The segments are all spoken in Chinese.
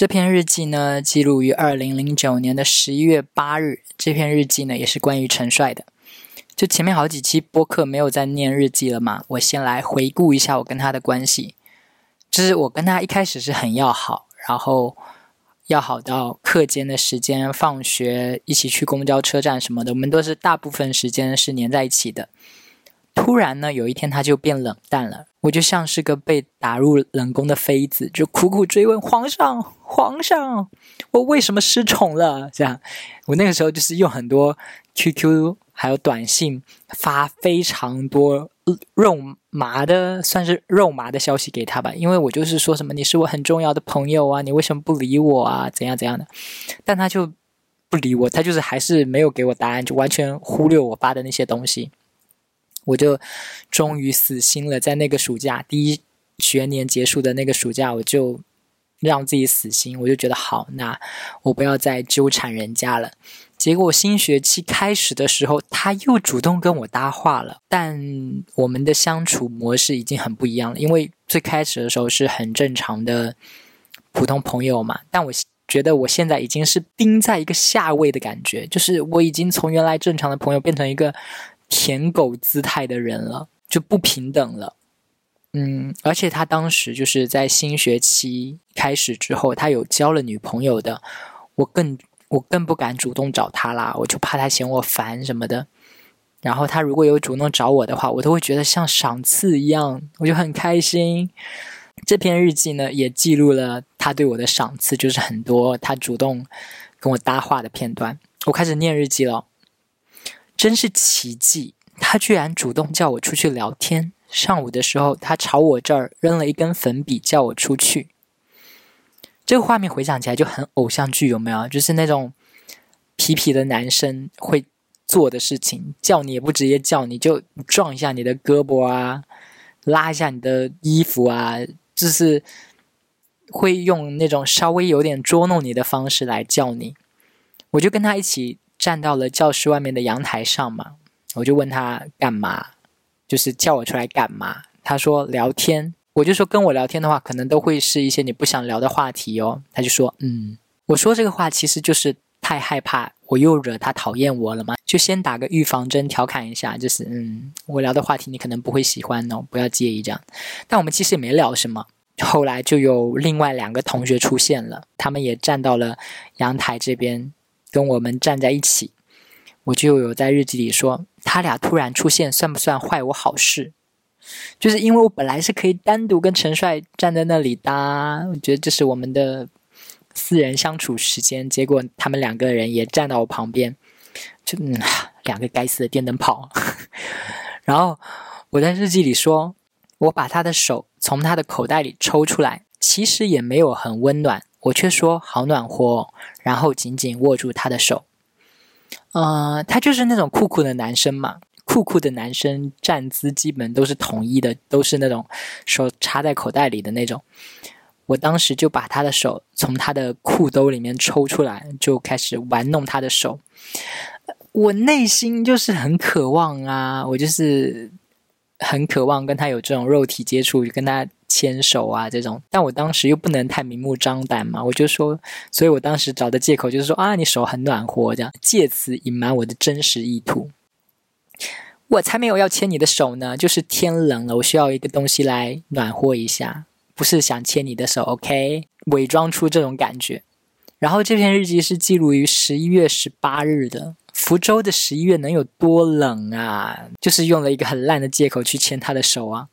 这篇日记呢，记录于二零零九年的十一月八日。这篇日记呢，也是关于陈帅的。就前面好几期播客没有在念日记了嘛，我先来回顾一下我跟他的关系。就是我跟他一开始是很要好，然后要好到课间的时间、放学一起去公交车站什么的，我们都是大部分时间是黏在一起的。突然呢，有一天他就变冷淡了。我就像是个被打入冷宫的妃子，就苦苦追问皇上：“皇上，我为什么失宠了？”这样，我那个时候就是用很多 QQ 还有短信发非常多肉麻的，算是肉麻的消息给他吧。因为我就是说什么你是我很重要的朋友啊，你为什么不理我啊？怎样怎样的？但他就不理我，他就是还是没有给我答案，就完全忽略我发的那些东西。我就终于死心了，在那个暑假第一学年结束的那个暑假，我就让自己死心，我就觉得好，那我不要再纠缠人家了。结果新学期开始的时候，他又主动跟我搭话了，但我们的相处模式已经很不一样了。因为最开始的时候是很正常的普通朋友嘛，但我觉得我现在已经是钉在一个下位的感觉，就是我已经从原来正常的朋友变成一个。舔狗姿态的人了，就不平等了。嗯，而且他当时就是在新学期开始之后，他有交了女朋友的，我更我更不敢主动找他啦，我就怕他嫌我烦什么的。然后他如果有主动找我的话，我都会觉得像赏赐一样，我就很开心。这篇日记呢，也记录了他对我的赏赐，就是很多他主动跟我搭话的片段。我开始念日记了。真是奇迹！他居然主动叫我出去聊天。上午的时候，他朝我这儿扔了一根粉笔，叫我出去。这个画面回想起来就很偶像剧，有没有？就是那种痞痞的男生会做的事情，叫你也不直接叫你，就撞一下你的胳膊啊，拉一下你的衣服啊，就是会用那种稍微有点捉弄你的方式来叫你。我就跟他一起。站到了教室外面的阳台上嘛，我就问他干嘛，就是叫我出来干嘛？他说聊天，我就说跟我聊天的话，可能都会是一些你不想聊的话题哦。他就说嗯，我说这个话其实就是太害怕我又惹他讨厌我了嘛，就先打个预防针，调侃一下，就是嗯，我聊的话题你可能不会喜欢哦，不要介意这样。但我们其实也没聊什么，后来就有另外两个同学出现了，他们也站到了阳台这边。跟我们站在一起，我就有在日记里说，他俩突然出现算不算坏我好事？就是因为我本来是可以单独跟陈帅站在那里的，我觉得这是我们的私人相处时间。结果他们两个人也站到我旁边，就嗯，两个该死的电灯泡。然后我在日记里说，我把他的手从他的口袋里抽出来，其实也没有很温暖。我却说好暖和，然后紧紧握住他的手。呃，他就是那种酷酷的男生嘛，酷酷的男生站姿基本都是统一的，都是那种手插在口袋里的那种。我当时就把他的手从他的裤兜里面抽出来，就开始玩弄他的手。我内心就是很渴望啊，我就是很渴望跟他有这种肉体接触，跟他。牵手啊，这种，但我当时又不能太明目张胆嘛，我就说，所以我当时找的借口就是说啊，你手很暖和，这样，借此隐瞒我的真实意图。我才没有要牵你的手呢，就是天冷了，我需要一个东西来暖和一下，不是想牵你的手，OK？伪装出这种感觉。然后这篇日记是记录于十一月十八日的，福州的十一月能有多冷啊？就是用了一个很烂的借口去牵他的手啊。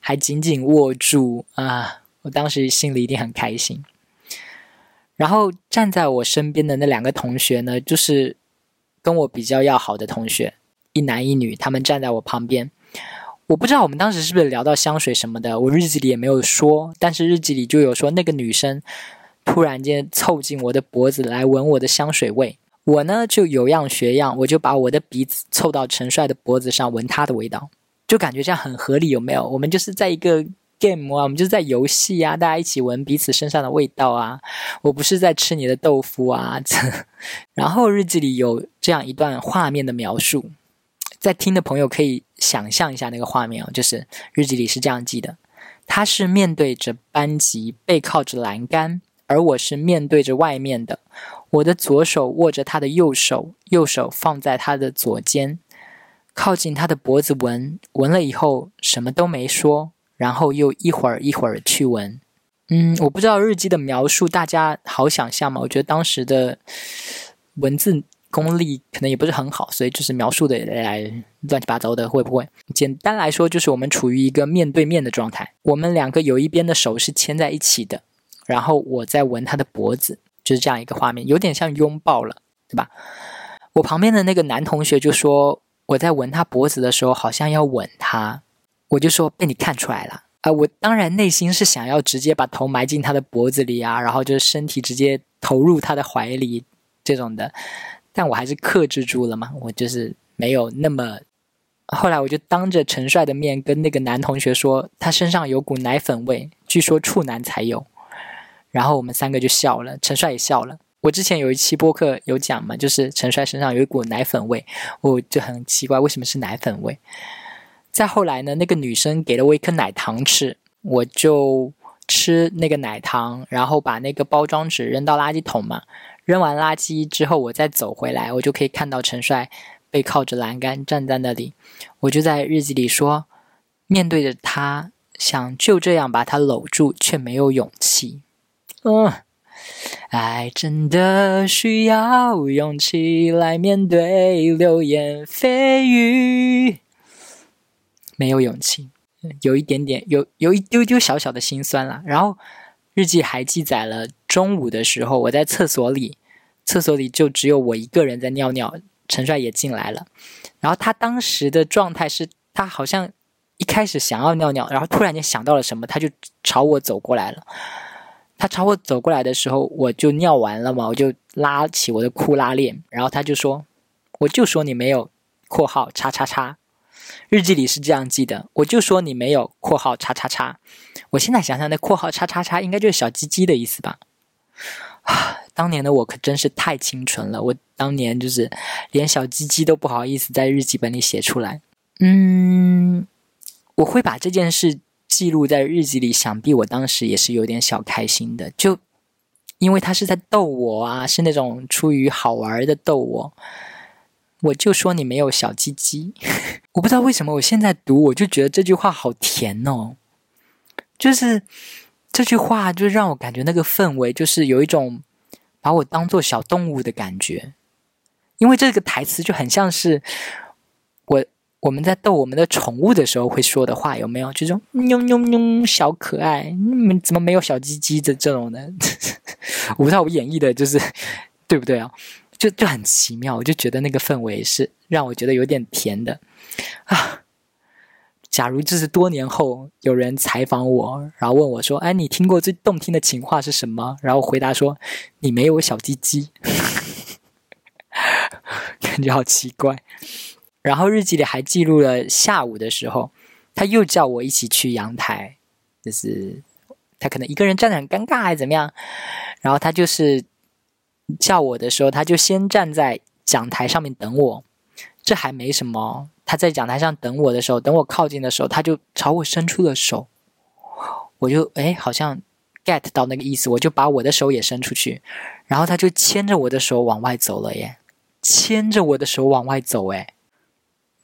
还紧紧握住啊！我当时心里一定很开心。然后站在我身边的那两个同学呢，就是跟我比较要好的同学，一男一女，他们站在我旁边。我不知道我们当时是不是聊到香水什么的，我日记里也没有说，但是日记里就有说那个女生突然间凑近我的脖子来闻我的香水味。我呢就有样学样，我就把我的鼻子凑到陈帅的脖子上闻他的味道。就感觉这样很合理，有没有？我们就是在一个 game 啊，我们就是在游戏啊，大家一起闻彼此身上的味道啊。我不是在吃你的豆腐啊。然后日记里有这样一段画面的描述，在听的朋友可以想象一下那个画面哦，就是日记里是这样记的：他是面对着班级，背靠着栏杆，而我是面对着外面的。我的左手握着他的右手，右手放在他的左肩，靠近他的脖子闻，闻了以后什么都没说，然后又一会儿一会儿去闻。嗯，我不知道日记的描述大家好想象吗？我觉得当时的文字功力可能也不是很好，所以就是描述的来乱七八糟的，会不会？简单来说，就是我们处于一个面对面的状态，我们两个有一边的手是牵在一起的，然后我在闻他的脖子，就是这样一个画面，有点像拥抱了，对吧？我旁边的那个男同学就说，我在闻他脖子的时候，好像要吻他，我就说被你看出来了。啊，我当然内心是想要直接把头埋进他的脖子里啊，然后就是身体直接投入他的怀里这种的，但我还是克制住了嘛，我就是没有那么。后来我就当着陈帅的面跟那个男同学说，他身上有股奶粉味，据说处男才有。然后我们三个就笑了，陈帅也笑了。我之前有一期播客有讲嘛，就是陈帅身上有一股奶粉味，我就很奇怪为什么是奶粉味。再后来呢，那个女生给了我一颗奶糖吃，我就吃那个奶糖，然后把那个包装纸扔到垃圾桶嘛。扔完垃圾之后，我再走回来，我就可以看到陈帅背靠着栏杆站在那里。我就在日记里说，面对着他，想就这样把他搂住，却没有勇气。嗯，爱真的需要勇气来面对流言蜚语。没有勇气，有一点点，有有一丢丢小小的心酸了。然后日记还记载了中午的时候，我在厕所里，厕所里就只有我一个人在尿尿，陈帅也进来了。然后他当时的状态是，他好像一开始想要尿尿，然后突然间想到了什么，他就朝我走过来了。他朝我走过来的时候，我就尿完了嘛，我就拉起我的裤拉链，然后他就说：“我就说你没有（括号叉叉叉）。”日记里是这样记的，我就说你没有（括号叉叉叉）。我现在想想，那括号叉叉叉应该就是小鸡鸡的意思吧？啊，当年的我可真是太清纯了，我当年就是连小鸡鸡都不好意思在日记本里写出来。嗯，我会把这件事记录在日记里，想必我当时也是有点小开心的，就因为他是在逗我啊，是那种出于好玩的逗我。我就说你没有小鸡鸡，我不知道为什么我现在读我就觉得这句话好甜哦，就是这句话就让我感觉那个氛围就是有一种把我当做小动物的感觉，因为这个台词就很像是我我们在逗我们的宠物的时候会说的话，有没有？这种妞妞妞小可爱，你们怎么没有小鸡鸡的这种的？我不知道我演绎的就是对不对啊？就就很奇妙，我就觉得那个氛围是让我觉得有点甜的啊。假如这是多年后有人采访我，然后问我说：“哎，你听过最动听的情话是什么？”然后回答说：“你没有小鸡鸡。” 感觉好奇怪。然后日记里还记录了下午的时候，他又叫我一起去阳台，就是他可能一个人站着很尴尬还是怎么样，然后他就是。叫我的时候，他就先站在讲台上面等我，这还没什么。他在讲台上等我的时候，等我靠近的时候，他就朝我伸出了手，我就哎，好像 get 到那个意思，我就把我的手也伸出去，然后他就牵着我的手往外走了耶，牵着我的手往外走哎，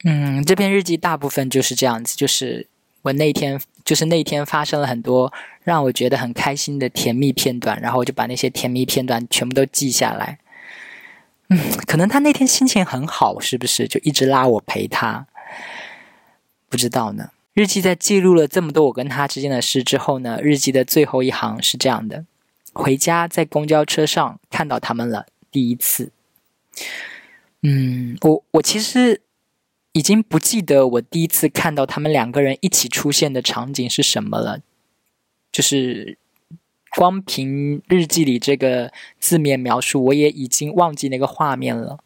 嗯，这篇日记大部分就是这样子，就是我那天。就是那天发生了很多让我觉得很开心的甜蜜片段，然后我就把那些甜蜜片段全部都记下来。嗯，可能他那天心情很好，是不是就一直拉我陪他？不知道呢。日记在记录了这么多我跟他之间的事之后呢，日记的最后一行是这样的：回家在公交车上看到他们了，第一次。嗯，我我其实。已经不记得我第一次看到他们两个人一起出现的场景是什么了，就是光凭日记里这个字面描述，我也已经忘记那个画面了。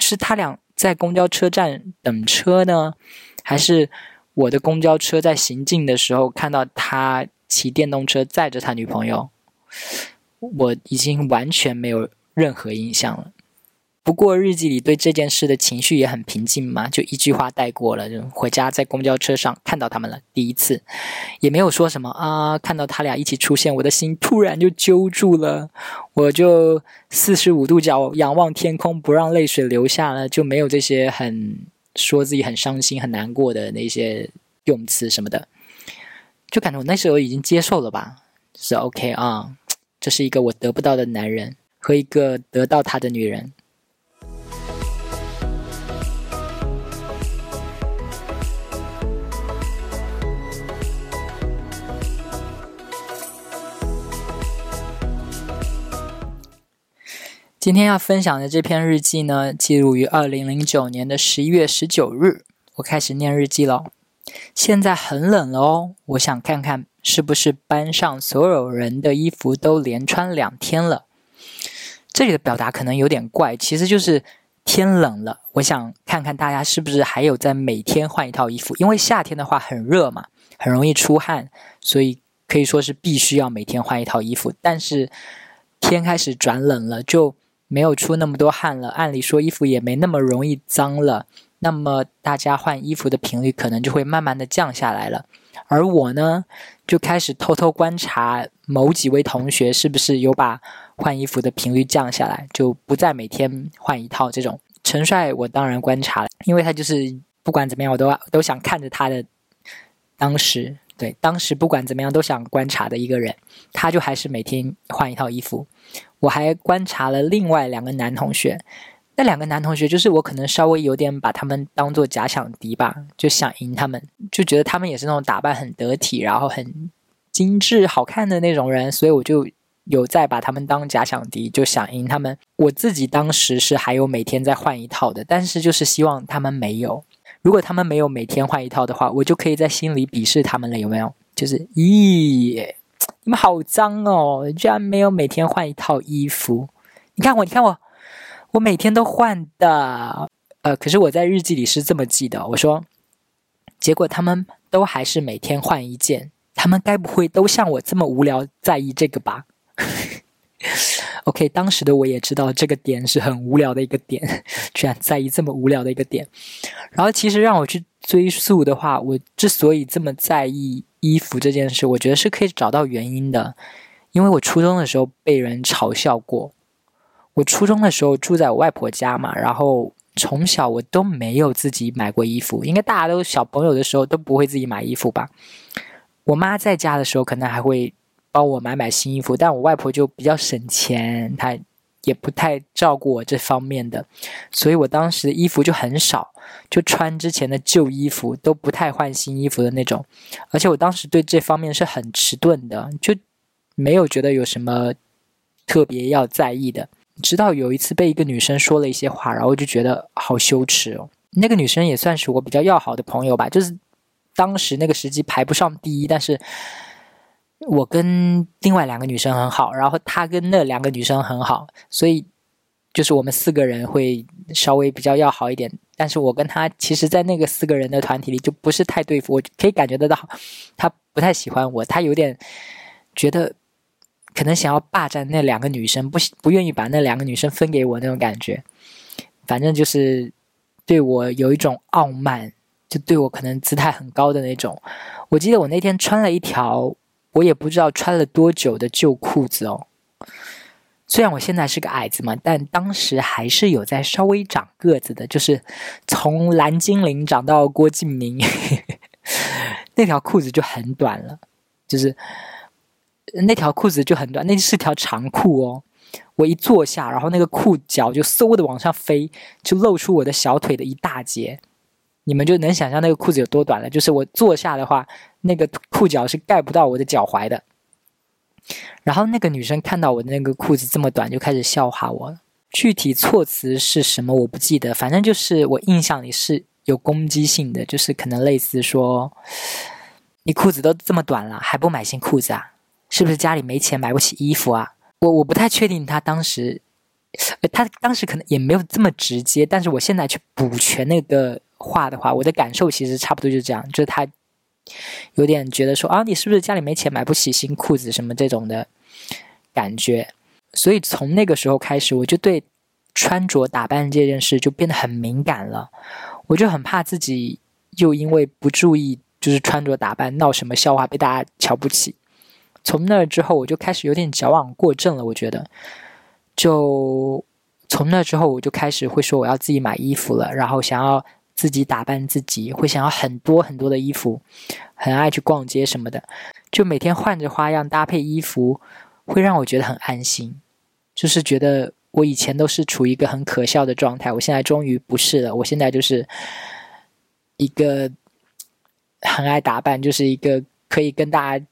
是他俩在公交车站等车呢，还是我的公交车在行进的时候看到他骑电动车载着他女朋友？我已经完全没有任何印象了。不过日记里对这件事的情绪也很平静嘛，就一句话带过了。就回家在公交车上看到他们了，第一次，也没有说什么啊。看到他俩一起出现，我的心突然就揪住了，我就四十五度角仰望天空，不让泪水流下了，就没有这些很说自己很伤心、很难过的那些用词什么的，就感觉我那时候已经接受了吧，是 OK 啊，这是一个我得不到的男人和一个得到他的女人。今天要分享的这篇日记呢，记录于二零零九年的十一月十九日。我开始念日记了。现在很冷了哦，我想看看是不是班上所有人的衣服都连穿两天了。这里的表达可能有点怪，其实就是天冷了，我想看看大家是不是还有在每天换一套衣服。因为夏天的话很热嘛，很容易出汗，所以可以说是必须要每天换一套衣服。但是天开始转冷了，就没有出那么多汗了，按理说衣服也没那么容易脏了，那么大家换衣服的频率可能就会慢慢的降下来了。而我呢，就开始偷偷观察某几位同学是不是有把换衣服的频率降下来，就不再每天换一套这种。陈帅我当然观察了，因为他就是不管怎么样我都都想看着他的当时。对，当时不管怎么样都想观察的一个人，他就还是每天换一套衣服。我还观察了另外两个男同学，那两个男同学就是我可能稍微有点把他们当做假想敌吧，就想赢他们，就觉得他们也是那种打扮很得体，然后很精致、好看的那种人，所以我就有在把他们当假想敌，就想赢他们。我自己当时是还有每天在换一套的，但是就是希望他们没有。如果他们没有每天换一套的话，我就可以在心里鄙视他们了，有没有？就是，咦，你们好脏哦，居然没有每天换一套衣服。你看我，你看我，我每天都换的。呃，可是我在日记里是这么记的，我说，结果他们都还是每天换一件，他们该不会都像我这么无聊，在意这个吧 ？OK，当时的我也知道这个点是很无聊的一个点，居然在意这么无聊的一个点。然后其实让我去追溯的话，我之所以这么在意衣服这件事，我觉得是可以找到原因的。因为我初中的时候被人嘲笑过。我初中的时候住在我外婆家嘛，然后从小我都没有自己买过衣服。应该大家都小朋友的时候都不会自己买衣服吧？我妈在家的时候可能还会。帮我买买新衣服，但我外婆就比较省钱，她也不太照顾我这方面的，所以我当时的衣服就很少，就穿之前的旧衣服，都不太换新衣服的那种。而且我当时对这方面是很迟钝的，就没有觉得有什么特别要在意的。直到有一次被一个女生说了一些话，然后就觉得好羞耻哦。那个女生也算是我比较要好的朋友吧，就是当时那个时机排不上第一，但是。我跟另外两个女生很好，然后她跟那两个女生很好，所以就是我们四个人会稍微比较要好一点。但是我跟她其实，在那个四个人的团体里就不是太对付，我可以感觉得到，她不太喜欢我，她有点觉得可能想要霸占那两个女生，不不愿意把那两个女生分给我那种感觉。反正就是对我有一种傲慢，就对我可能姿态很高的那种。我记得我那天穿了一条。我也不知道穿了多久的旧裤子哦。虽然我现在是个矮子嘛，但当时还是有在稍微长个子的，就是从蓝精灵长到郭敬明，那条裤子就很短了，就是那条裤子就很短，那是条长裤哦。我一坐下，然后那个裤脚就嗖的往上飞，就露出我的小腿的一大截。你们就能想象那个裤子有多短了。就是我坐下的话，那个裤脚是盖不到我的脚踝的。然后那个女生看到我的那个裤子这么短，就开始笑话我。具体措辞是什么我不记得，反正就是我印象里是有攻击性的，就是可能类似说：“你裤子都这么短了，还不买新裤子啊？是不是家里没钱买不起衣服啊？”我我不太确定他当时，他当时可能也没有这么直接，但是我现在去补全那个。话的话，我的感受其实差不多就是这样，就是他有点觉得说啊，你是不是家里没钱买不起新裤子什么这种的感觉，所以从那个时候开始，我就对穿着打扮这件事就变得很敏感了。我就很怕自己又因为不注意，就是穿着打扮闹什么笑话被大家瞧不起。从那之后，我就开始有点矫枉过正了。我觉得，就从那之后，我就开始会说我要自己买衣服了，然后想要自己打扮自己，会想要很多很多的衣服，很爱去逛街什么的，就每天换着花样搭配衣服，会让我觉得很安心。就是觉得我以前都是处于一个很可笑的状态，我现在终于不是了。我现在就是一个很爱打扮，就是一个可以跟大家。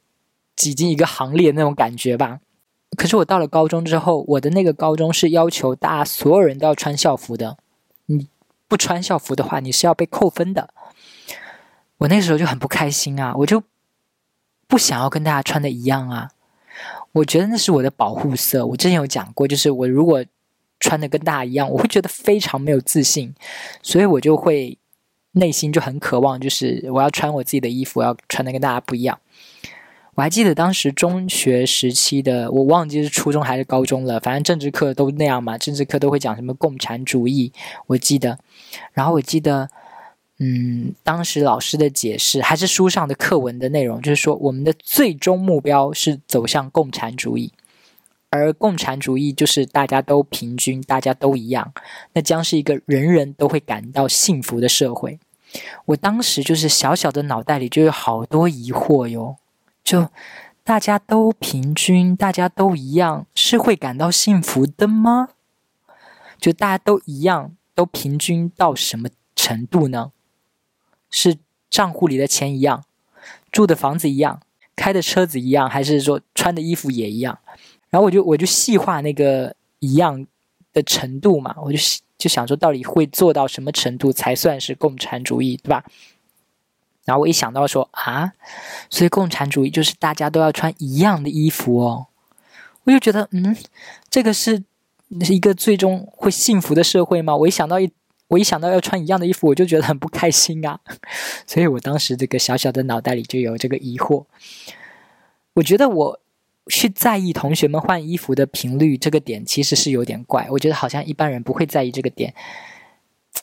挤进一个行列那种感觉吧。可是我到了高中之后，我的那个高中是要求大家所有人都要穿校服的。不穿校服的话，你是要被扣分的。我那时候就很不开心啊，我就不想要跟大家穿的一样啊。我觉得那是我的保护色。我之前有讲过，就是我如果穿的跟大家一样，我会觉得非常没有自信，所以我就会内心就很渴望，就是我要穿我自己的衣服，要穿的跟大家不一样。我还记得当时中学时期的，我忘记是初中还是高中了。反正政治课都那样嘛，政治课都会讲什么共产主义。我记得，然后我记得，嗯，当时老师的解释还是书上的课文的内容，就是说我们的最终目标是走向共产主义，而共产主义就是大家都平均，大家都一样，那将是一个人人都会感到幸福的社会。我当时就是小小的脑袋里就有好多疑惑哟。就大家都平均，大家都一样，是会感到幸福的吗？就大家都一样，都平均到什么程度呢？是账户里的钱一样，住的房子一样，开的车子一样，还是说穿的衣服也一样？然后我就我就细化那个一样的程度嘛，我就就想说，到底会做到什么程度才算是共产主义，对吧？然后我一想到说啊，所以共产主义就是大家都要穿一样的衣服哦，我就觉得嗯，这个是那是一个最终会幸福的社会吗？我一想到一我一想到要穿一样的衣服，我就觉得很不开心啊。所以我当时这个小小的脑袋里就有这个疑惑。我觉得我去在意同学们换衣服的频率这个点其实是有点怪，我觉得好像一般人不会在意这个点。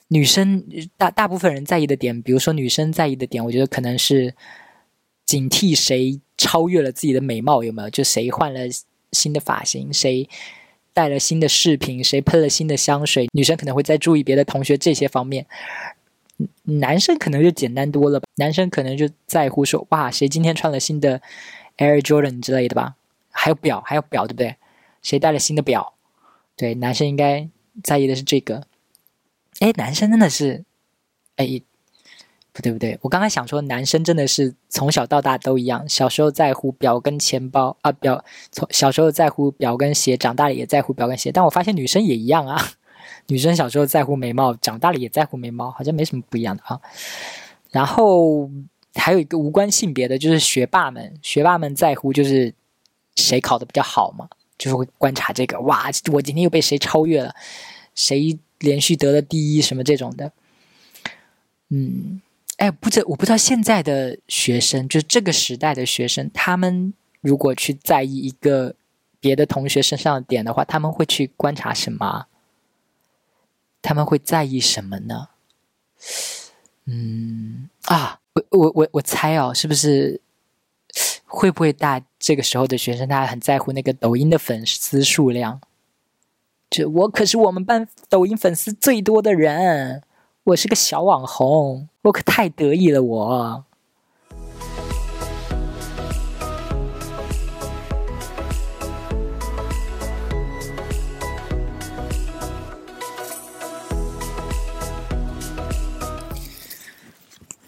女生大大部分人在意的点，比如说女生在意的点，我觉得可能是警惕谁超越了自己的美貌，有没有？就谁换了新的发型，谁带了新的饰品，谁喷了新的香水，女生可能会再注意别的同学这些方面。男生可能就简单多了吧，男生可能就在乎说，哇，谁今天穿了新的 Air Jordan 之类的吧？还有表，还有表，对不对？谁带了新的表？对，男生应该在意的是这个。哎，男生真的是，哎，不对不对，我刚刚想说，男生真的是从小到大都一样，小时候在乎表跟钱包啊，表从小时候在乎表跟鞋，长大了也在乎表跟鞋。但我发现女生也一样啊，女生小时候在乎美貌，长大了也在乎美貌，好像没什么不一样的啊。然后还有一个无关性别的，就是学霸们，学霸们在乎就是谁考的比较好嘛，就是会观察这个，哇，我今天又被谁超越了，谁。连续得了第一什么这种的，嗯，哎，不知我不知道现在的学生，就是这个时代的学生，他们如果去在意一个别的同学身上的点的话，他们会去观察什么？他们会在意什么呢？嗯啊，我我我我猜哦，是不是会不会大这个时候的学生，他很在乎那个抖音的粉丝数量？这我可是我们班抖音粉丝最多的人，我是个小网红，我可太得意了。我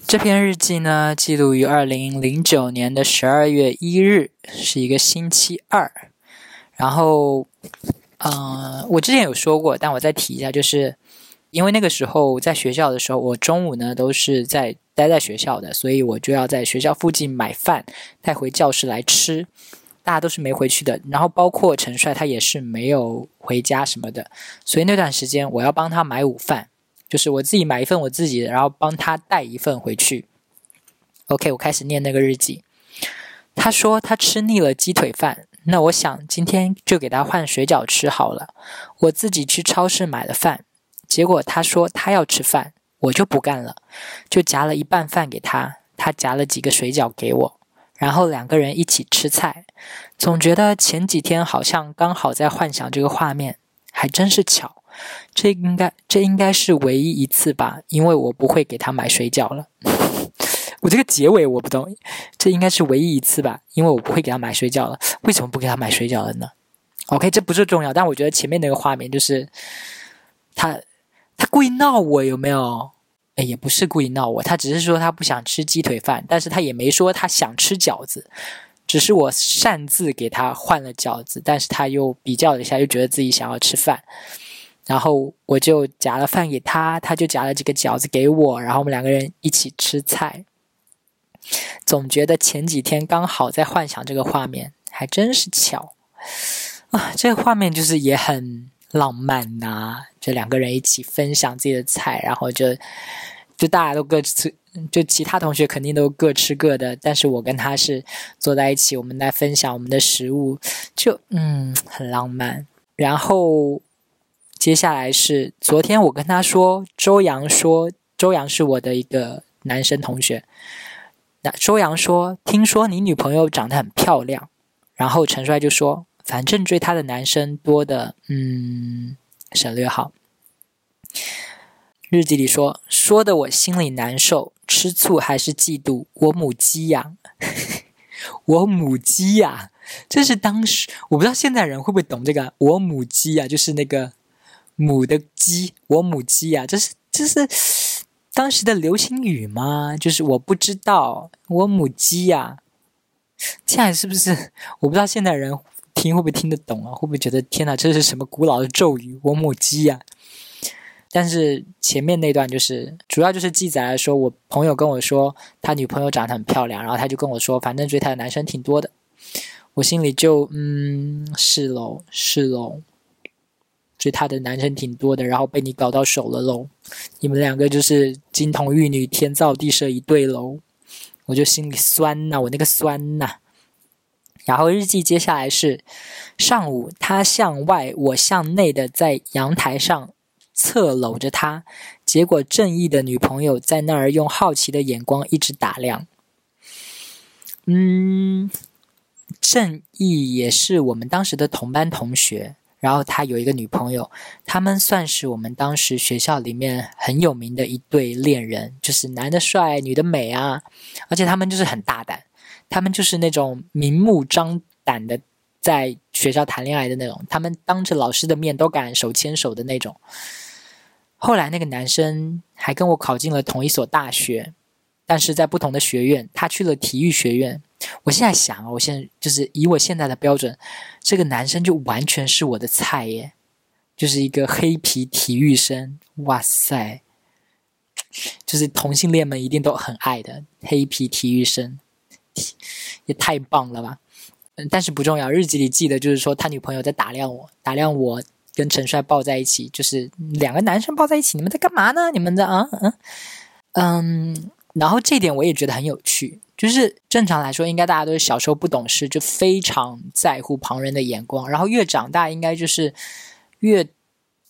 这篇日记呢，记录于二零零九年的十二月一日，是一个星期二，然后。嗯，我之前有说过，但我再提一下，就是因为那个时候在学校的时候，我中午呢都是在待在学校的，所以我就要在学校附近买饭带回教室来吃。大家都是没回去的，然后包括陈帅他也是没有回家什么的，所以那段时间我要帮他买午饭，就是我自己买一份我自己的，然后帮他带一份回去。OK，我开始念那个日记。他说他吃腻了鸡腿饭。那我想今天就给他换水饺吃好了。我自己去超市买了饭，结果他说他要吃饭，我就不干了，就夹了一半饭给他，他夹了几个水饺给我，然后两个人一起吃菜。总觉得前几天好像刚好在幻想这个画面，还真是巧。这应该这应该是唯一一次吧，因为我不会给他买水饺了。我这个结尾我不懂，这应该是唯一一次吧，因为我不会给他买水饺了。为什么不给他买水饺了呢？OK，这不是重要，但我觉得前面那个画面就是他他故意闹我有没有？哎，也不是故意闹我，他只是说他不想吃鸡腿饭，但是他也没说他想吃饺子，只是我擅自给他换了饺子，但是他又比较了一下，又觉得自己想要吃饭，然后我就夹了饭给他，他就夹了几个饺子给我，然后我们两个人一起吃菜。总觉得前几天刚好在幻想这个画面，还真是巧啊！这个画面就是也很浪漫呐，就两个人一起分享自己的菜，然后就就大家都各吃，就其他同学肯定都各吃各的，但是我跟他是坐在一起，我们来分享我们的食物，就嗯很浪漫。然后接下来是昨天我跟他说，周洋说周洋是我的一个男生同学。那周洋说：“听说你女朋友长得很漂亮。”然后陈帅就说：“反正追她的男生多的，嗯，省略号。”日记里说：“说的我心里难受，吃醋还是嫉妒？我母鸡呀，我母鸡呀！这是当时我不知道现在人会不会懂这个‘我母鸡呀’，就是那个母的鸡，我母鸡呀，这是这是。”当时的流行语吗？就是我不知道，我母鸡呀，这样是不是？我不知道现在人听会不会听得懂啊？会不会觉得天哪，这是什么古老的咒语？我母鸡呀！但是前面那段就是主要就是记载了说，我朋友跟我说他女朋友长得很漂亮，然后他就跟我说，反正追他的男生挺多的，我心里就嗯，是喽，是喽。追他的男生挺多的，然后被你搞到手了喽！你们两个就是金童玉女，天造地设一对喽！我就心里酸呐，我那个酸呐。然后日记接下来是上午，他向外，我向内的在阳台上侧搂着他，结果正义的女朋友在那儿用好奇的眼光一直打量。嗯，正义也是我们当时的同班同学。然后他有一个女朋友，他们算是我们当时学校里面很有名的一对恋人，就是男的帅，女的美啊，而且他们就是很大胆，他们就是那种明目张胆的在学校谈恋爱的那种，他们当着老师的面都敢手牵手的那种。后来那个男生还跟我考进了同一所大学。但是在不同的学院，他去了体育学院。我现在想，我现在就是以我现在的标准，这个男生就完全是我的菜耶，就是一个黑皮体育生。哇塞，就是同性恋们一定都很爱的黑皮体育生，也太棒了吧！嗯，但是不重要。日记里记得就是说，他女朋友在打量我，打量我跟陈帅抱在一起，就是两个男生抱在一起，你们在干嘛呢？你们在啊？嗯嗯。然后这点我也觉得很有趣，就是正常来说，应该大家都是小时候不懂事，就非常在乎旁人的眼光，然后越长大，应该就是越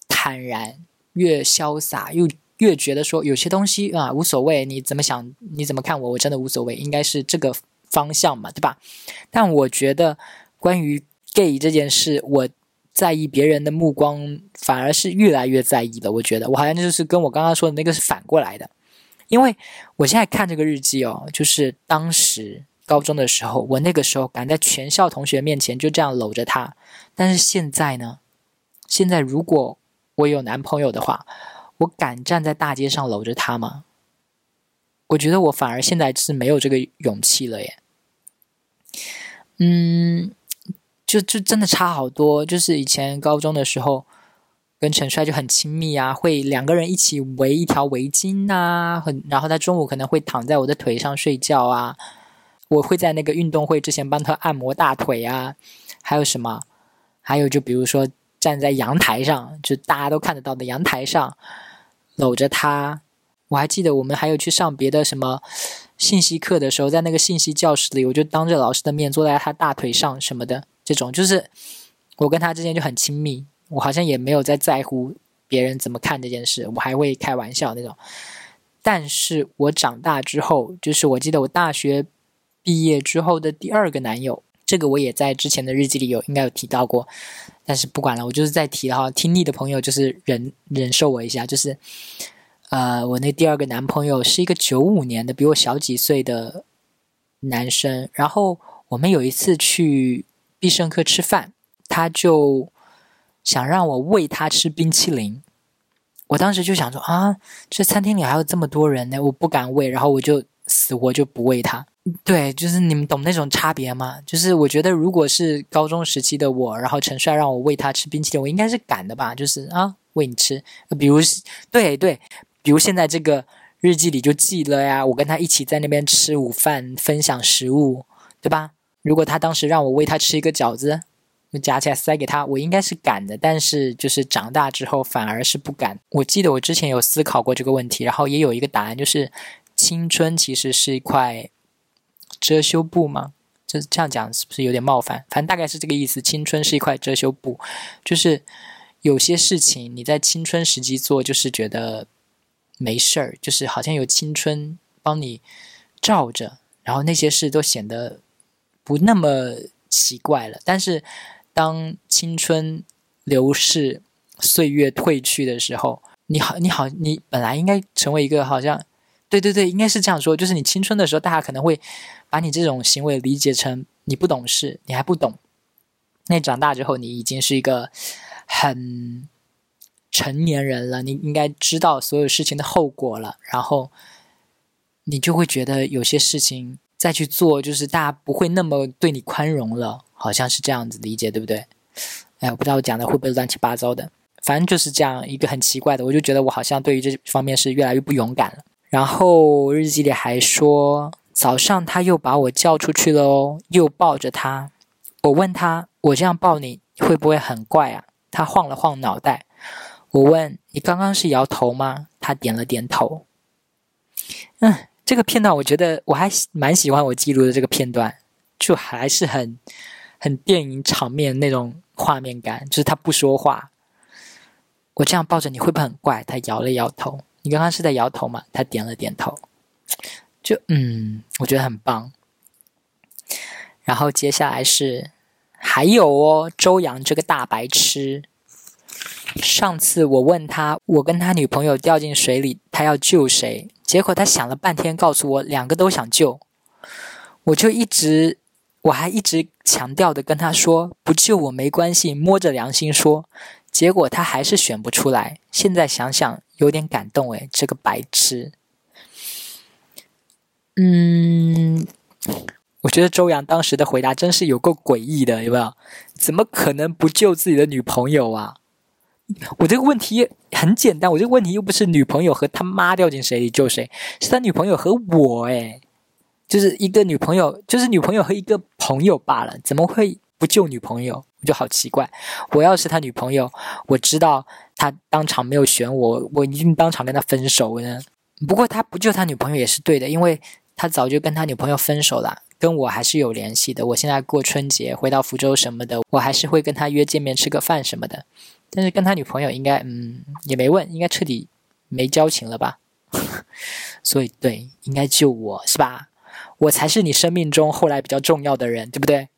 坦然、越潇洒，又越觉得说有些东西啊无所谓，你怎么想，你怎么看我，我真的无所谓，应该是这个方向嘛，对吧？但我觉得关于 gay 这件事，我在意别人的目光，反而是越来越在意了。我觉得我好像就是跟我刚刚说的那个是反过来的。因为我现在看这个日记哦，就是当时高中的时候，我那个时候敢在全校同学面前就这样搂着他，但是现在呢？现在如果我有男朋友的话，我敢站在大街上搂着他吗？我觉得我反而现在是没有这个勇气了耶。嗯，就就真的差好多，就是以前高中的时候。跟陈帅就很亲密啊，会两个人一起围一条围巾呐，很，然后他中午可能会躺在我的腿上睡觉啊，我会在那个运动会之前帮他按摩大腿啊，还有什么？还有就比如说站在阳台上，就大家都看得到的阳台上搂着他，我还记得我们还有去上别的什么信息课的时候，在那个信息教室里，我就当着老师的面坐在他大腿上什么的，这种就是我跟他之间就很亲密，我好像也没有在在乎别人怎么看这件事，我还会开玩笑那种。但是我长大之后，就是我记得我大学毕业之后的第二个男友，这个我也在之前的日记里有应该有提到过，但是不管了，我就是在提哈，听腻的朋友就是忍忍受我一下，就是呃，我那第二个男朋友是一个九五年的，比我小几岁的男生，然后我们有一次去必胜客吃饭，他就想让我喂他吃冰淇淋。我当时就想说啊，这餐厅里还有这么多人呢，我不敢喂，然后我就死活就不喂他。对，就是你们懂那种差别吗？就是我觉得，如果是高中时期的我，然后陈帅让我喂他吃冰淇淋，我应该是敢的吧？就是啊，喂你吃。比如，对对，比如现在这个日记里就记了呀，我跟他一起在那边吃午饭，分享食物，对吧？如果他当时让我喂他吃一个饺子。就夹起来塞给他，我应该是敢的，但是就是长大之后反而是不敢。我记得我之前有思考过这个问题，然后也有一个答案，就是青春其实是一块遮羞布吗？这这样讲是不是有点冒犯？反正大概是这个意思。青春是一块遮羞布，就是有些事情你在青春时期做，就是觉得没事儿，就是好像有青春帮你罩着，然后那些事都显得不那么奇怪了。但是。当青春流逝、岁月褪去的时候，你好，你好，你本来应该成为一个好像，对对对，应该是这样说，就是你青春的时候，大家可能会把你这种行为理解成你不懂事，你还不懂。那长大之后，你已经是一个很成年人了，你应该知道所有事情的后果了，然后你就会觉得有些事情再去做，就是大家不会那么对你宽容了。好像是这样子理解，对不对？哎，我不知道我讲的会不会乱七八糟的，反正就是这样一个很奇怪的，我就觉得我好像对于这方面是越来越不勇敢了。然后日记里还说，早上他又把我叫出去了哦，又抱着他。我问他，我这样抱你会不会很怪啊？他晃了晃脑袋。我问你刚刚是摇头吗？他点了点头。嗯，这个片段我觉得我还蛮喜欢我记录的这个片段，就还是很。很电影场面那种画面感，就是他不说话，我这样抱着你会不会很怪？他摇了摇头。你刚刚是在摇头吗？他点了点头。就嗯，我觉得很棒。然后接下来是还有哦，周洋这个大白痴。上次我问他，我跟他女朋友掉进水里，他要救谁？结果他想了半天，告诉我两个都想救。我就一直。我还一直强调的跟他说不救我没关系，摸着良心说，结果他还是选不出来。现在想想有点感动诶，这个白痴。嗯，我觉得周洋当时的回答真是有够诡异的，有没有？怎么可能不救自己的女朋友啊？我这个问题很简单，我这个问题又不是女朋友和他妈掉进水里救谁，是他女朋友和我诶。就是一个女朋友，就是女朋友和一个朋友罢了，怎么会不救女朋友？我就好奇怪。我要是他女朋友，我知道他当场没有选我，我一定当场跟他分手呢。不过他不救他女朋友也是对的，因为他早就跟他女朋友分手了，跟我还是有联系的。我现在过春节回到福州什么的，我还是会跟他约见面吃个饭什么的。但是跟他女朋友应该，嗯，也没问，应该彻底没交情了吧？所以对，应该救我是吧？我才是你生命中后来比较重要的人，对不对？